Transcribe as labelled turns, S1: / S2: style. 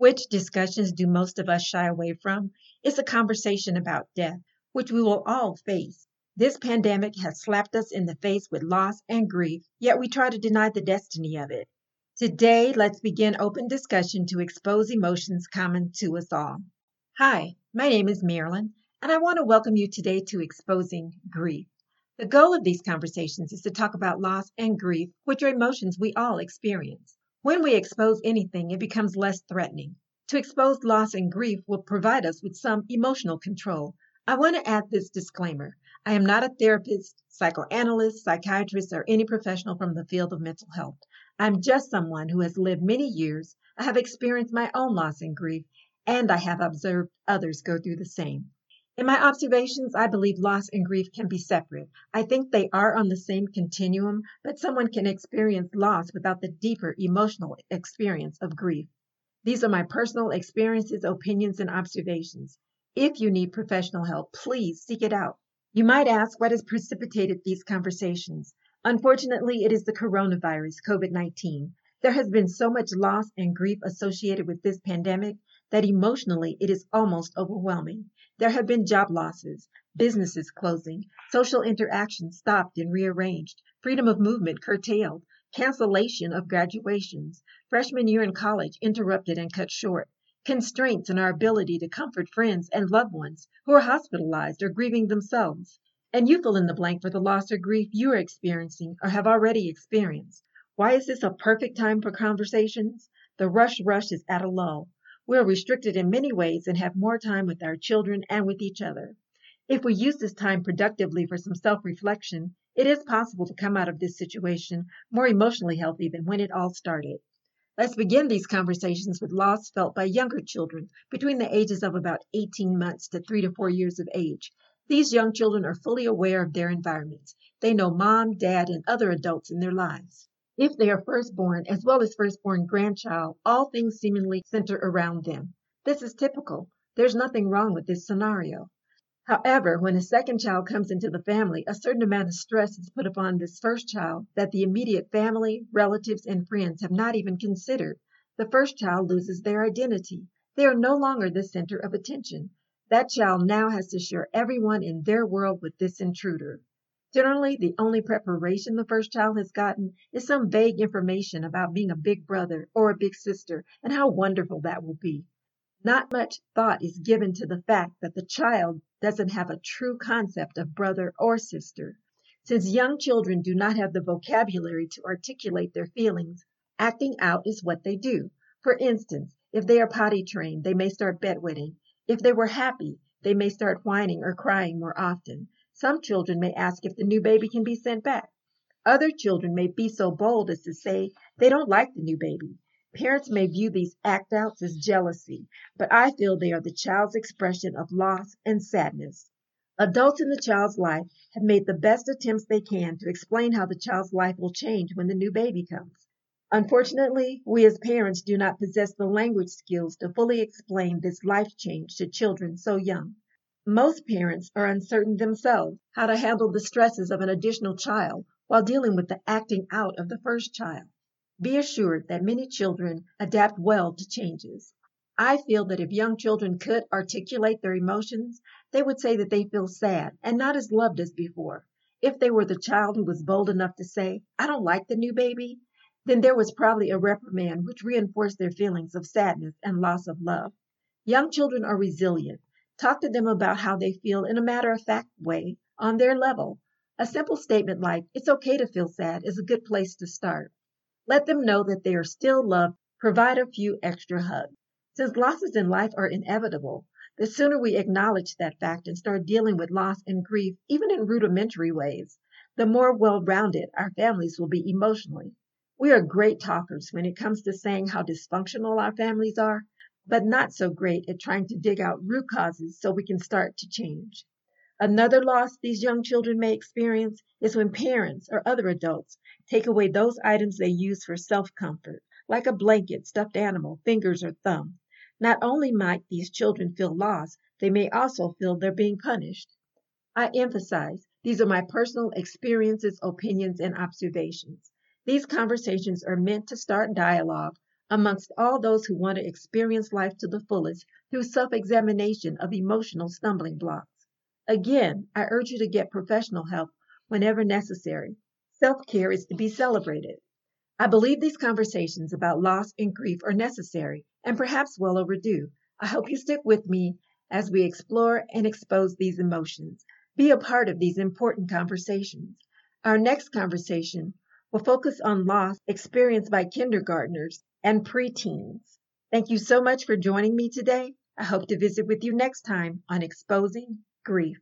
S1: Which discussions do most of us shy away from? It's a conversation about death, which we will all face. This pandemic has slapped us in the face with loss and grief, yet we try to deny the destiny of it. Today, let's begin open discussion to expose emotions common to us all. Hi, my name is Marilyn, and I want to welcome you today to Exposing Grief. The goal of these conversations is to talk about loss and grief, which are emotions we all experience. When we expose anything, it becomes less threatening. To expose loss and grief will provide us with some emotional control. I want to add this disclaimer. I am not a therapist, psychoanalyst, psychiatrist, or any professional from the field of mental health. I'm just someone who has lived many years. I have experienced my own loss and grief, and I have observed others go through the same. In my observations, I believe loss and grief can be separate. I think they are on the same continuum, but someone can experience loss without the deeper emotional experience of grief. These are my personal experiences, opinions, and observations. If you need professional help, please seek it out. You might ask what has precipitated these conversations. Unfortunately, it is the coronavirus, COVID 19. There has been so much loss and grief associated with this pandemic that emotionally it is almost overwhelming. There have been job losses, businesses closing, social interactions stopped and rearranged, freedom of movement curtailed, cancellation of graduations, freshman year in college interrupted and cut short, constraints in our ability to comfort friends and loved ones who are hospitalized or grieving themselves. And you fill in the blank for the loss or grief you are experiencing or have already experienced. Why is this a perfect time for conversations? The rush rush is at a lull. We are restricted in many ways and have more time with our children and with each other. If we use this time productively for some self reflection, it is possible to come out of this situation more emotionally healthy than when it all started. Let's begin these conversations with loss felt by younger children between the ages of about 18 months to 3 to 4 years of age. These young children are fully aware of their environments. They know mom, dad, and other adults in their lives. If they are firstborn as well as firstborn grandchild, all things seemingly center around them. This is typical. There's nothing wrong with this scenario. However, when a second child comes into the family, a certain amount of stress is put upon this first child that the immediate family, relatives, and friends have not even considered. The first child loses their identity. They are no longer the center of attention. That child now has to share everyone in their world with this intruder. Generally, the only preparation the first child has gotten is some vague information about being a big brother or a big sister and how wonderful that will be. Not much thought is given to the fact that the child doesn't have a true concept of brother or sister. Since young children do not have the vocabulary to articulate their feelings, acting out is what they do. For instance, if they are potty trained, they may start bedwetting. If they were happy, they may start whining or crying more often. Some children may ask if the new baby can be sent back. Other children may be so bold as to say they don't like the new baby. Parents may view these act outs as jealousy, but I feel they are the child's expression of loss and sadness. Adults in the child's life have made the best attempts they can to explain how the child's life will change when the new baby comes. Unfortunately, we as parents do not possess the language skills to fully explain this life change to children so young. Most parents are uncertain themselves how to handle the stresses of an additional child while dealing with the acting out of the first child. Be assured that many children adapt well to changes. I feel that if young children could articulate their emotions, they would say that they feel sad and not as loved as before. If they were the child who was bold enough to say, I don't like the new baby, then there was probably a reprimand which reinforced their feelings of sadness and loss of love. Young children are resilient. Talk to them about how they feel in a matter of fact way, on their level. A simple statement like, it's okay to feel sad, is a good place to start. Let them know that they are still loved. Provide a few extra hugs. Since losses in life are inevitable, the sooner we acknowledge that fact and start dealing with loss and grief, even in rudimentary ways, the more well rounded our families will be emotionally. We are great talkers when it comes to saying how dysfunctional our families are, but not so great at trying to dig out root causes so we can start to change. Another loss these young children may experience is when parents or other adults take away those items they use for self comfort, like a blanket, stuffed animal, fingers, or thumb. Not only might these children feel lost, they may also feel they're being punished. I emphasize these are my personal experiences, opinions, and observations. These conversations are meant to start dialogue amongst all those who want to experience life to the fullest through self examination of emotional stumbling blocks. Again, I urge you to get professional help whenever necessary. Self care is to be celebrated. I believe these conversations about loss and grief are necessary and perhaps well overdue. I hope you stick with me as we explore and expose these emotions. Be a part of these important conversations. Our next conversation will focus on loss experienced by kindergartners and preteens. Thank you so much for joining me today. I hope to visit with you next time on Exposing Grief.